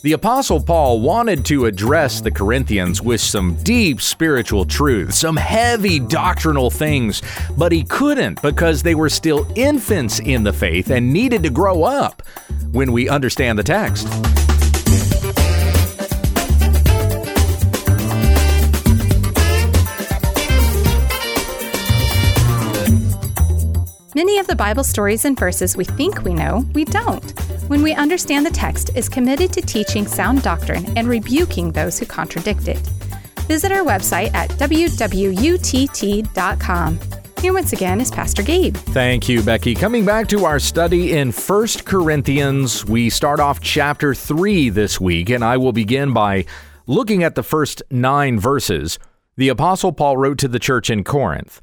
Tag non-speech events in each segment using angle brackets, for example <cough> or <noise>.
The Apostle Paul wanted to address the Corinthians with some deep spiritual truths, some heavy doctrinal things, but he couldn't because they were still infants in the faith and needed to grow up when we understand the text. Many of the Bible stories and verses we think we know, we don't. When we understand the text is committed to teaching sound doctrine and rebuking those who contradict it. Visit our website at wwutt.com. Here once again is Pastor Gabe. Thank you, Becky. Coming back to our study in 1 Corinthians, we start off chapter 3 this week, and I will begin by looking at the first nine verses. The Apostle Paul wrote to the church in Corinth.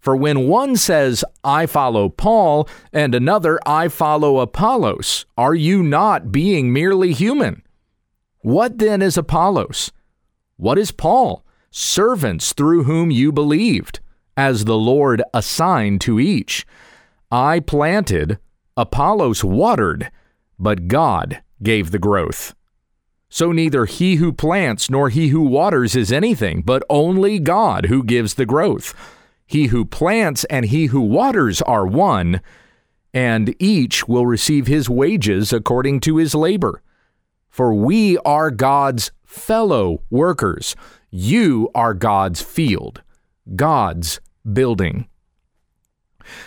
For when one says, I follow Paul, and another, I follow Apollos, are you not being merely human? What then is Apollos? What is Paul? Servants through whom you believed, as the Lord assigned to each. I planted, Apollos watered, but God gave the growth. So neither he who plants nor he who waters is anything, but only God who gives the growth. He who plants and he who waters are one, and each will receive his wages according to his labor. For we are God's fellow workers. You are God's field, God's building.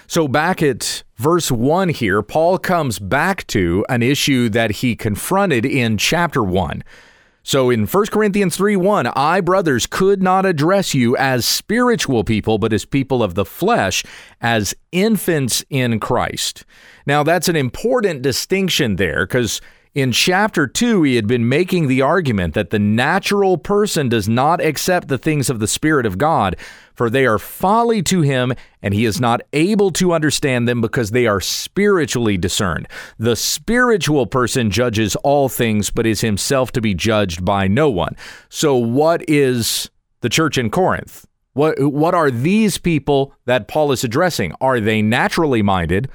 So, back at verse 1 here, Paul comes back to an issue that he confronted in chapter 1. So in 1 Corinthians 3 1, I, brothers, could not address you as spiritual people, but as people of the flesh, as infants in Christ. Now, that's an important distinction there because in chapter 2, he had been making the argument that the natural person does not accept the things of the Spirit of God, for they are folly to him, and he is not able to understand them because they are spiritually discerned. The spiritual person judges all things, but is himself to be judged by no one. So, what is the church in Corinth? What, what are these people that Paul is addressing? Are they naturally minded?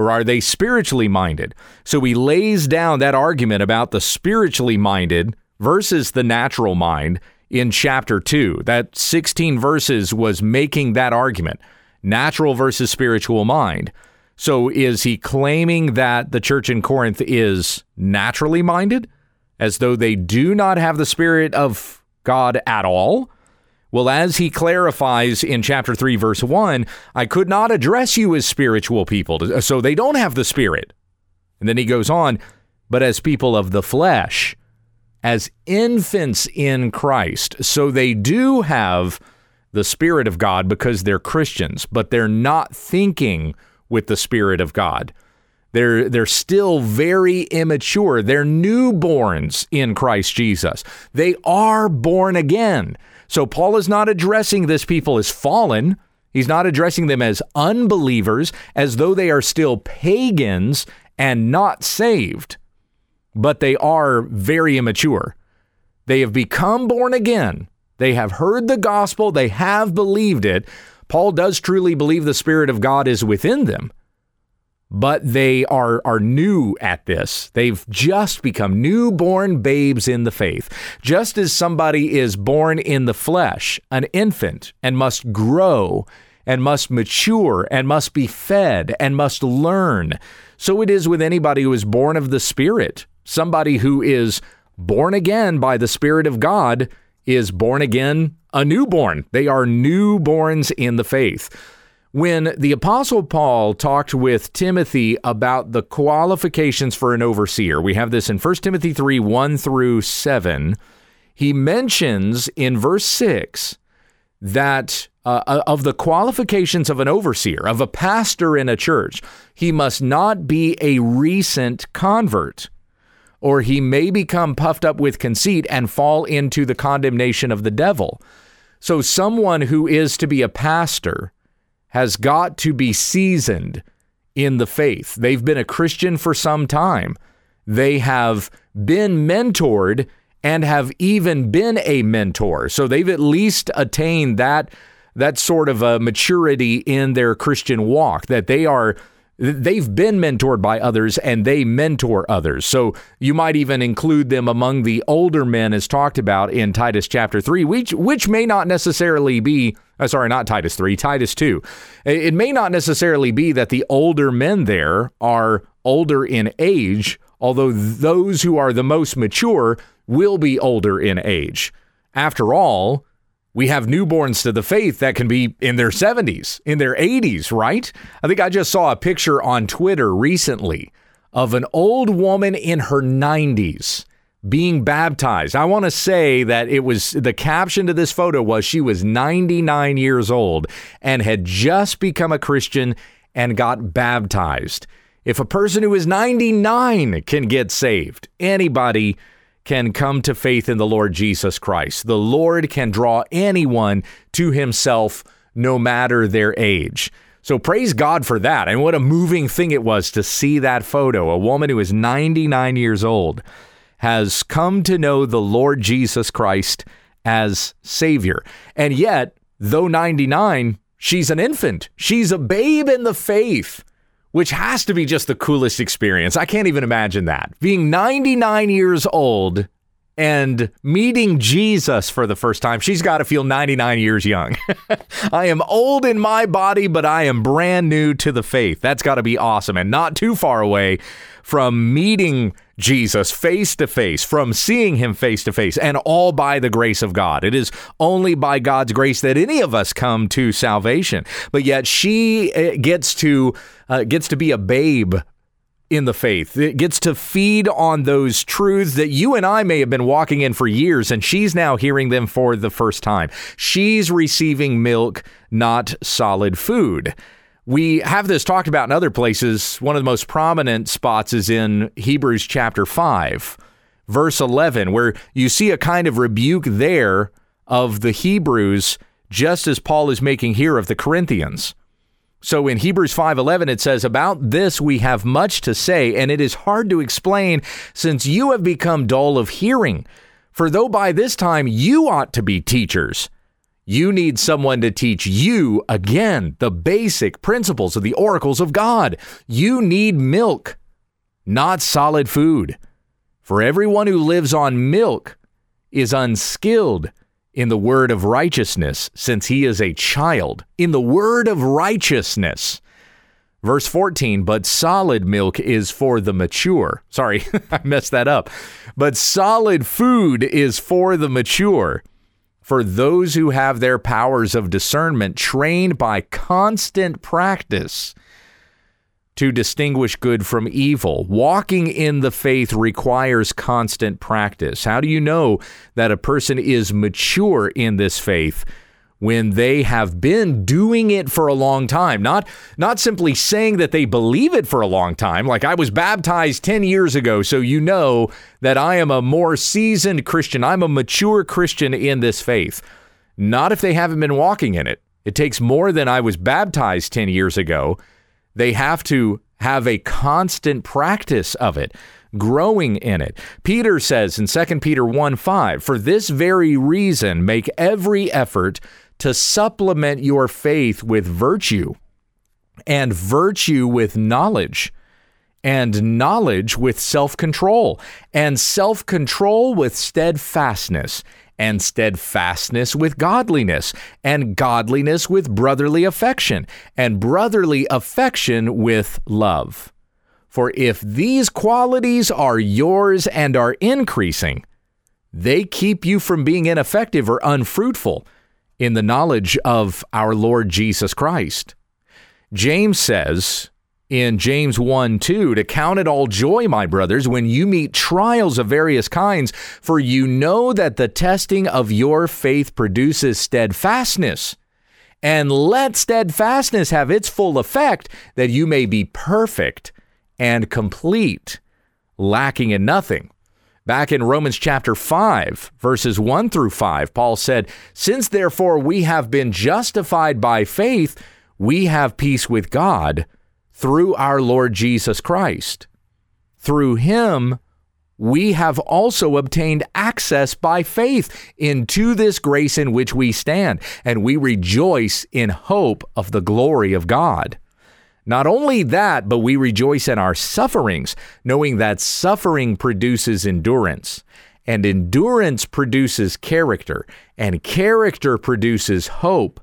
Or are they spiritually minded? So he lays down that argument about the spiritually minded versus the natural mind in chapter 2. That 16 verses was making that argument natural versus spiritual mind. So is he claiming that the church in Corinth is naturally minded, as though they do not have the Spirit of God at all? Well, as he clarifies in chapter 3, verse 1, I could not address you as spiritual people, so they don't have the Spirit. And then he goes on, but as people of the flesh, as infants in Christ. So they do have the Spirit of God because they're Christians, but they're not thinking with the Spirit of God. They're, they're still very immature. They're newborns in Christ Jesus. They are born again. So Paul is not addressing this people as fallen. He's not addressing them as unbelievers, as though they are still pagans and not saved. But they are very immature. They have become born again. They have heard the gospel. They have believed it. Paul does truly believe the Spirit of God is within them but they are are new at this. They've just become newborn babes in the faith. Just as somebody is born in the flesh, an infant, and must grow and must mature and must be fed and must learn. So it is with anybody who is born of the Spirit. Somebody who is born again by the Spirit of God is born again a newborn. They are newborns in the faith. When the Apostle Paul talked with Timothy about the qualifications for an overseer, we have this in 1 Timothy 3 1 through 7. He mentions in verse 6 that uh, uh, of the qualifications of an overseer, of a pastor in a church, he must not be a recent convert or he may become puffed up with conceit and fall into the condemnation of the devil. So, someone who is to be a pastor has got to be seasoned in the faith. They've been a Christian for some time. They have been mentored and have even been a mentor. So they've at least attained that that sort of a maturity in their Christian walk that they are they've been mentored by others and they mentor others. So you might even include them among the older men as talked about in Titus chapter 3, which which may not necessarily be uh, sorry, not Titus 3, Titus 2. It may not necessarily be that the older men there are older in age, although those who are the most mature will be older in age. After all, we have newborns to the faith that can be in their 70s, in their 80s, right? I think I just saw a picture on Twitter recently of an old woman in her 90s being baptized. I want to say that it was the caption to this photo was she was 99 years old and had just become a Christian and got baptized. If a person who is 99 can get saved, anybody can come to faith in the Lord Jesus Christ. The Lord can draw anyone to himself no matter their age. So praise God for that. And what a moving thing it was to see that photo. A woman who is 99 years old has come to know the Lord Jesus Christ as Savior. And yet, though 99, she's an infant. She's a babe in the faith which has to be just the coolest experience. I can't even imagine that. Being 99 years old and meeting Jesus for the first time, she's got to feel 99 years young. <laughs> I am old in my body, but I am brand new to the faith. That's got to be awesome and not too far away from meeting Jesus face to face, from seeing him face to face, and all by the grace of God. It is only by God's grace that any of us come to salvation. But yet she eh, gets to uh, gets to be a babe in the faith. It gets to feed on those truths that you and I may have been walking in for years, and she's now hearing them for the first time. She's receiving milk, not solid food. We have this talked about in other places. One of the most prominent spots is in Hebrews chapter 5, verse 11, where you see a kind of rebuke there of the Hebrews, just as Paul is making here of the Corinthians. So in Hebrews 5:11 it says about this we have much to say and it is hard to explain since you have become dull of hearing for though by this time you ought to be teachers you need someone to teach you again the basic principles of the oracles of God. You need milk, not solid food. For everyone who lives on milk is unskilled in the word of righteousness, since he is a child. In the word of righteousness. Verse 14, but solid milk is for the mature. Sorry, <laughs> I messed that up. But solid food is for the mature for those who have their powers of discernment trained by constant practice to distinguish good from evil. Walking in the faith requires constant practice. How do you know that a person is mature in this faith? when they have been doing it for a long time not not simply saying that they believe it for a long time like I was baptized 10 years ago so you know that I am a more seasoned Christian I'm a mature Christian in this faith not if they haven't been walking in it it takes more than I was baptized 10 years ago they have to have a constant practice of it growing in it. Peter says in 2 Peter 1 5, For this very reason, make every effort to supplement your faith with virtue, and virtue with knowledge, and knowledge with self control, and self control with steadfastness, and steadfastness with godliness, and godliness with brotherly affection, and brotherly affection with love. For if these qualities are yours and are increasing, they keep you from being ineffective or unfruitful in the knowledge of our Lord Jesus Christ. James says in James 1 2 to count it all joy, my brothers, when you meet trials of various kinds, for you know that the testing of your faith produces steadfastness. And let steadfastness have its full effect, that you may be perfect and complete, lacking in nothing. Back in Romans chapter 5, verses 1 through 5, Paul said, Since therefore we have been justified by faith, we have peace with God through our Lord Jesus Christ. Through him, we have also obtained access by faith into this grace in which we stand, and we rejoice in hope of the glory of God. Not only that, but we rejoice in our sufferings, knowing that suffering produces endurance, and endurance produces character, and character produces hope,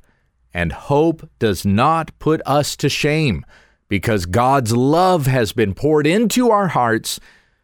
and hope does not put us to shame, because God's love has been poured into our hearts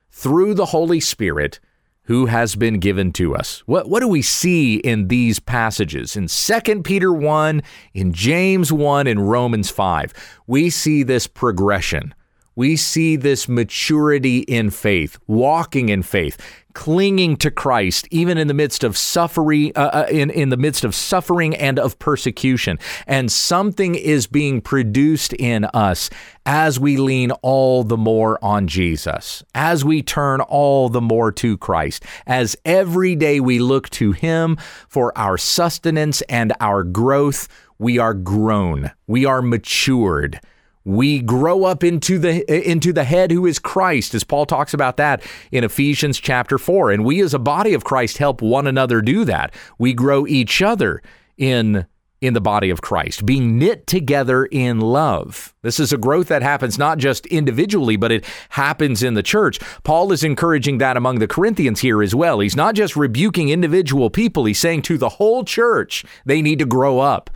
through the Holy Spirit who has been given to us. What, what do we see in these passages? In 2 Peter 1, in James 1, in Romans 5, we see this progression. We see this maturity in faith, walking in faith, clinging to Christ even in the midst of suffering uh, uh, in in the midst of suffering and of persecution. And something is being produced in us as we lean all the more on Jesus as we turn all the more to Christ as every day we look to him for our sustenance and our growth we are grown we are matured we grow up into the into the head who is Christ as Paul talks about that in Ephesians chapter 4 and we as a body of Christ help one another do that. We grow each other in in the body of Christ being knit together in love. This is a growth that happens not just individually but it happens in the church. Paul is encouraging that among the Corinthians here as well. He's not just rebuking individual people. He's saying to the whole church they need to grow up.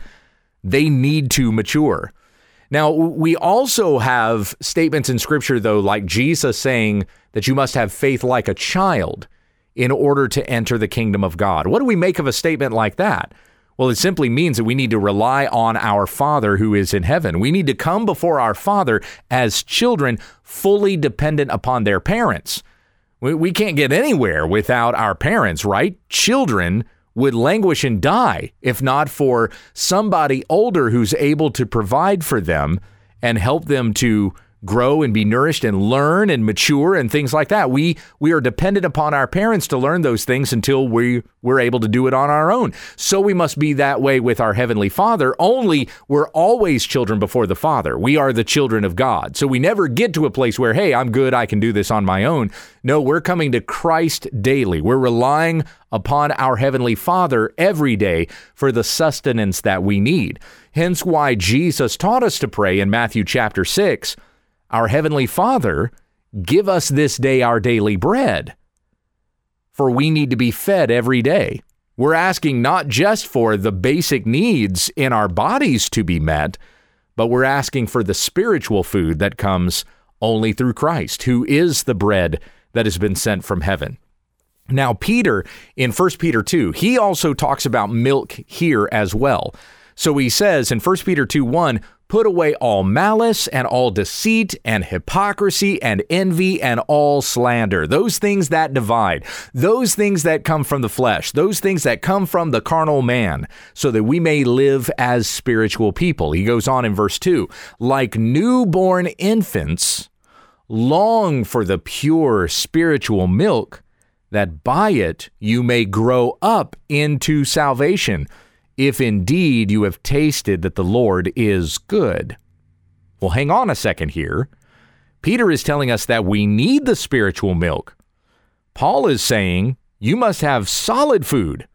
They need to mature now, we also have statements in Scripture, though, like Jesus saying that you must have faith like a child in order to enter the kingdom of God. What do we make of a statement like that? Well, it simply means that we need to rely on our Father who is in heaven. We need to come before our Father as children, fully dependent upon their parents. We, we can't get anywhere without our parents, right? Children would languish and die if not for somebody older who's able to provide for them and help them to grow and be nourished and learn and mature and things like that. We we are dependent upon our parents to learn those things until we we're able to do it on our own. So we must be that way with our heavenly Father. Only we're always children before the Father. We are the children of God. So we never get to a place where hey, I'm good, I can do this on my own. No, we're coming to Christ daily. We're relying upon our heavenly Father every day for the sustenance that we need. Hence why Jesus taught us to pray in Matthew chapter 6 our Heavenly Father, give us this day our daily bread. For we need to be fed every day. We're asking not just for the basic needs in our bodies to be met, but we're asking for the spiritual food that comes only through Christ, who is the bread that has been sent from heaven. Now, Peter in 1 Peter 2, he also talks about milk here as well. So he says in 1 Peter 2 1, Put away all malice and all deceit and hypocrisy and envy and all slander. Those things that divide, those things that come from the flesh, those things that come from the carnal man, so that we may live as spiritual people. He goes on in verse 2 like newborn infants, long for the pure spiritual milk, that by it you may grow up into salvation if indeed you have tasted that the Lord is good. Well, hang on a second here. Peter is telling us that we need the spiritual milk. Paul is saying you must have solid food.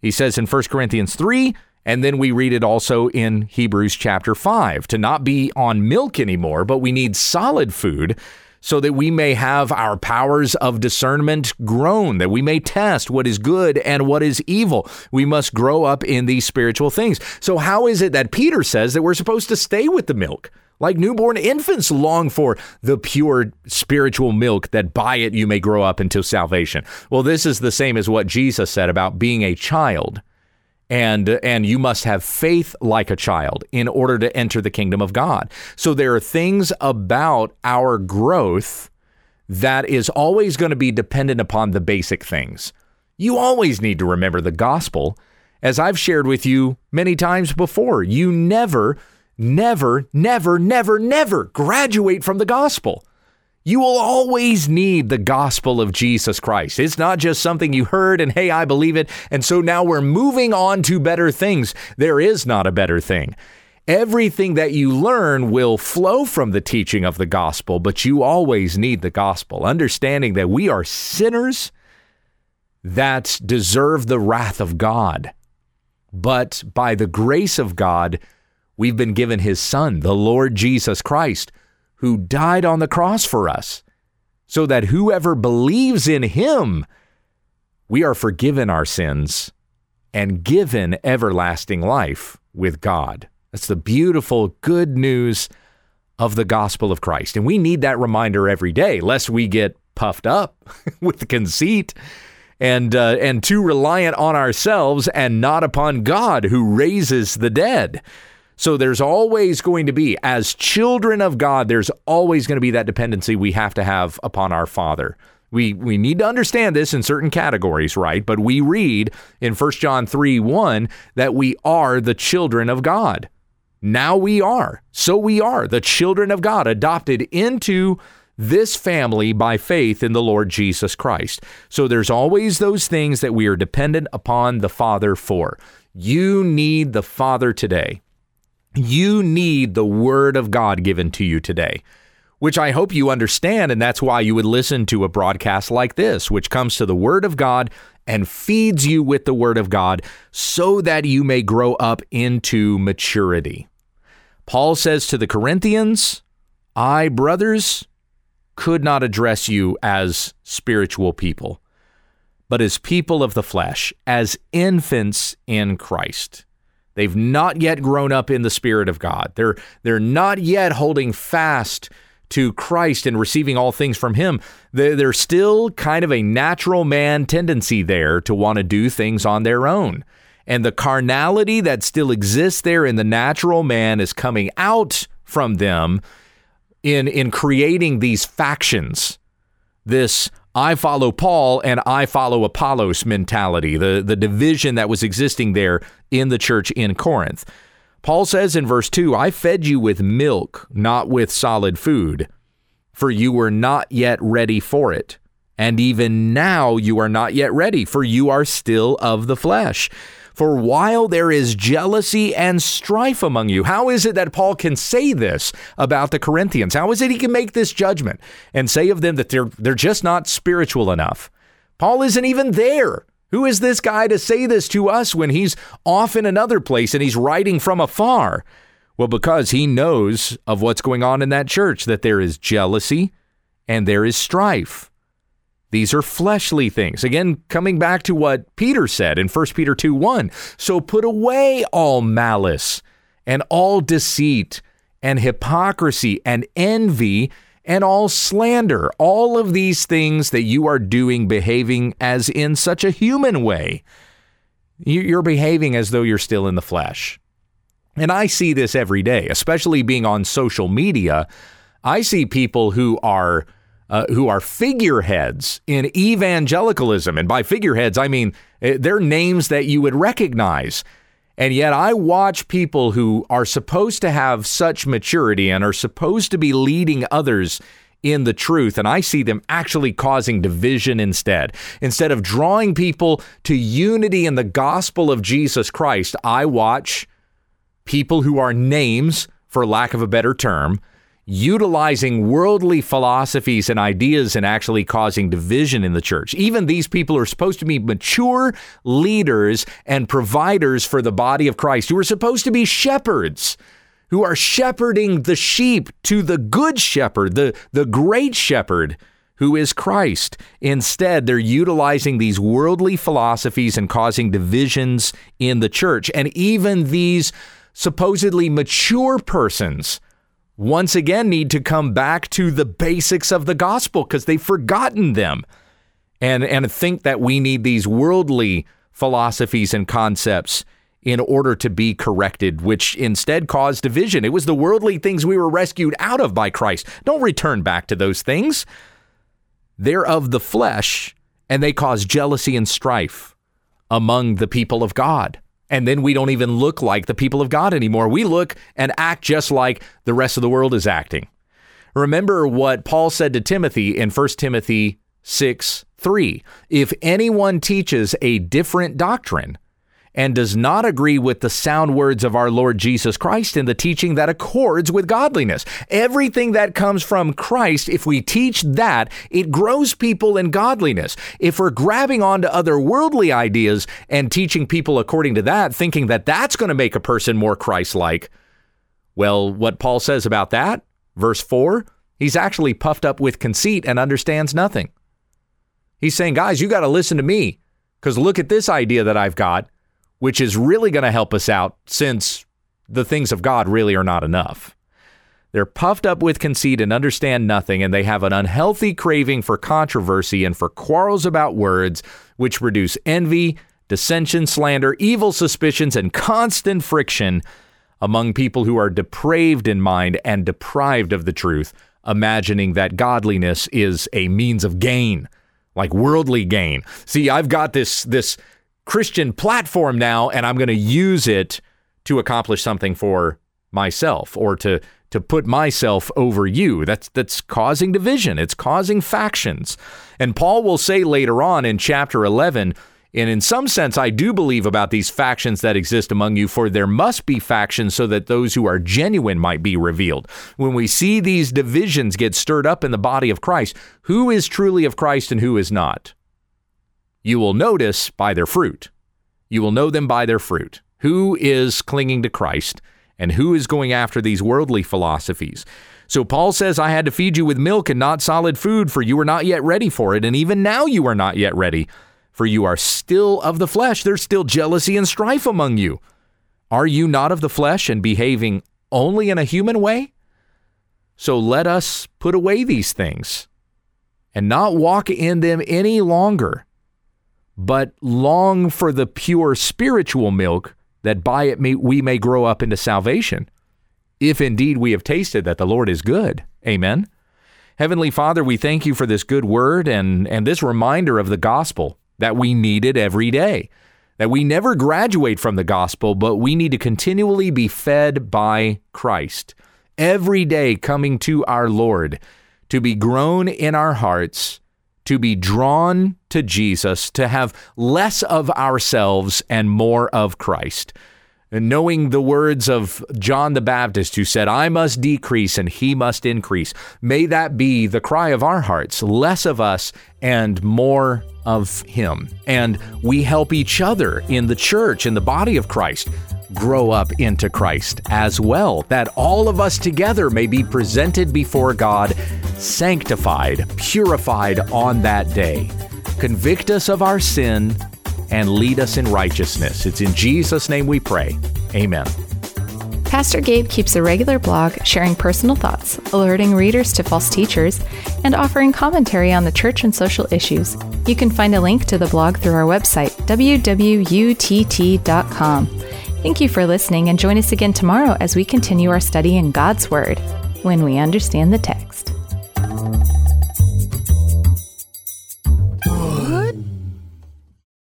He says in 1 Corinthians 3, and then we read it also in Hebrews chapter 5 to not be on milk anymore, but we need solid food so that we may have our powers of discernment grown, that we may test what is good and what is evil. We must grow up in these spiritual things. So, how is it that Peter says that we're supposed to stay with the milk? Like newborn infants long for the pure spiritual milk that by it you may grow up into salvation. Well, this is the same as what Jesus said about being a child and and you must have faith like a child in order to enter the kingdom of God. So there are things about our growth that is always going to be dependent upon the basic things. You always need to remember the gospel. As I've shared with you many times before, you never never never never never graduate from the gospel. You will always need the gospel of Jesus Christ. It's not just something you heard and, hey, I believe it. And so now we're moving on to better things. There is not a better thing. Everything that you learn will flow from the teaching of the gospel, but you always need the gospel, understanding that we are sinners that deserve the wrath of God. But by the grace of God, we've been given his Son, the Lord Jesus Christ, who died on the cross for us, so that whoever believes in him, we are forgiven our sins and given everlasting life with God. That's the beautiful good news of the gospel of Christ. And we need that reminder every day, lest we get puffed up <laughs> with conceit and uh, and too reliant on ourselves and not upon God who raises the dead. So there's always going to be, as children of God, there's always going to be that dependency we have to have upon our Father. We we need to understand this in certain categories, right? But we read in 1 John 3 1 that we are the children of God. Now we are. So we are the children of God, adopted into this family by faith in the Lord Jesus Christ. So there's always those things that we are dependent upon the Father for. You need the Father today. You need the Word of God given to you today, which I hope you understand. And that's why you would listen to a broadcast like this, which comes to the Word of God and feeds you with the Word of God so that you may grow up into maturity. Paul says to the Corinthians, I, brothers, could not address you as spiritual people, but as people of the flesh, as infants in Christ. They've not yet grown up in the Spirit of God. They're, they're not yet holding fast to Christ and receiving all things from Him. There's still kind of a natural man tendency there to want to do things on their own. And the carnality that still exists there in the natural man is coming out from them in in creating these factions. This I follow Paul and I follow Apollos mentality, the, the division that was existing there in the church in Corinth. Paul says in verse 2 I fed you with milk, not with solid food, for you were not yet ready for it. And even now you are not yet ready, for you are still of the flesh. For while there is jealousy and strife among you, how is it that Paul can say this about the Corinthians? How is it he can make this judgment and say of them that they're they're just not spiritual enough? Paul isn't even there. Who is this guy to say this to us when he's off in another place and he's writing from afar? Well, because he knows of what's going on in that church, that there is jealousy and there is strife. These are fleshly things. Again, coming back to what Peter said in 1 Peter 2 1. So put away all malice and all deceit and hypocrisy and envy and all slander. All of these things that you are doing, behaving as in such a human way. You're behaving as though you're still in the flesh. And I see this every day, especially being on social media. I see people who are uh, who are figureheads in evangelicalism. And by figureheads, I mean eh, they're names that you would recognize. And yet, I watch people who are supposed to have such maturity and are supposed to be leading others in the truth, and I see them actually causing division instead. Instead of drawing people to unity in the gospel of Jesus Christ, I watch people who are names, for lack of a better term, utilizing worldly philosophies and ideas and actually causing division in the church. Even these people are supposed to be mature leaders and providers for the body of Christ who are supposed to be shepherds. Who are shepherding the sheep to the good shepherd, the, the great shepherd, who is Christ. Instead, they're utilizing these worldly philosophies and causing divisions in the church. And even these supposedly mature persons once again need to come back to the basics of the gospel because they've forgotten them and, and think that we need these worldly philosophies and concepts in order to be corrected, which instead caused division. It was the worldly things we were rescued out of by Christ. Don't return back to those things. They're of the flesh and they cause jealousy and strife among the people of God. And then we don't even look like the people of God anymore. We look and act just like the rest of the world is acting. Remember what Paul said to Timothy in 1 Timothy 6 3. If anyone teaches a different doctrine, and does not agree with the sound words of our Lord Jesus Christ in the teaching that accords with godliness. Everything that comes from Christ, if we teach that, it grows people in godliness. If we're grabbing onto other worldly ideas and teaching people according to that, thinking that that's going to make a person more Christ like, well, what Paul says about that, verse 4, he's actually puffed up with conceit and understands nothing. He's saying, guys, you got to listen to me because look at this idea that I've got which is really going to help us out since the things of God really are not enough. They're puffed up with conceit and understand nothing, and they have an unhealthy craving for controversy and for quarrels about words, which produce envy, dissension, slander, evil suspicions, and constant friction among people who are depraved in mind and deprived of the truth, imagining that godliness is a means of gain, like worldly gain. See, I've got this this Christian platform now, and I'm going to use it to accomplish something for myself or to to put myself over you. That's that's causing division. It's causing factions. And Paul will say later on in chapter 11, and in some sense I do believe about these factions that exist among you for there must be factions so that those who are genuine might be revealed. When we see these divisions get stirred up in the body of Christ, who is truly of Christ and who is not? You will notice by their fruit. You will know them by their fruit. Who is clinging to Christ and who is going after these worldly philosophies? So Paul says, I had to feed you with milk and not solid food, for you were not yet ready for it. And even now you are not yet ready, for you are still of the flesh. There's still jealousy and strife among you. Are you not of the flesh and behaving only in a human way? So let us put away these things and not walk in them any longer but long for the pure spiritual milk, that by it may, we may grow up into salvation, if indeed we have tasted that the Lord is good. Amen. Heavenly Father, we thank you for this good word and, and this reminder of the gospel that we need it every day. That we never graduate from the gospel, but we need to continually be fed by Christ. Every day coming to our Lord to be grown in our hearts to be drawn to Jesus, to have less of ourselves and more of Christ. And knowing the words of John the Baptist, who said, I must decrease and he must increase, may that be the cry of our hearts less of us and more of him. And we help each other in the church, in the body of Christ, grow up into Christ as well, that all of us together may be presented before God, sanctified, purified on that day. Convict us of our sin and lead us in righteousness. It's in Jesus' name we pray. Amen. Pastor Gabe keeps a regular blog sharing personal thoughts, alerting readers to false teachers, and offering commentary on the church and social issues. You can find a link to the blog through our website, wwutt.com. Thank you for listening and join us again tomorrow as we continue our study in God's Word when we understand the text.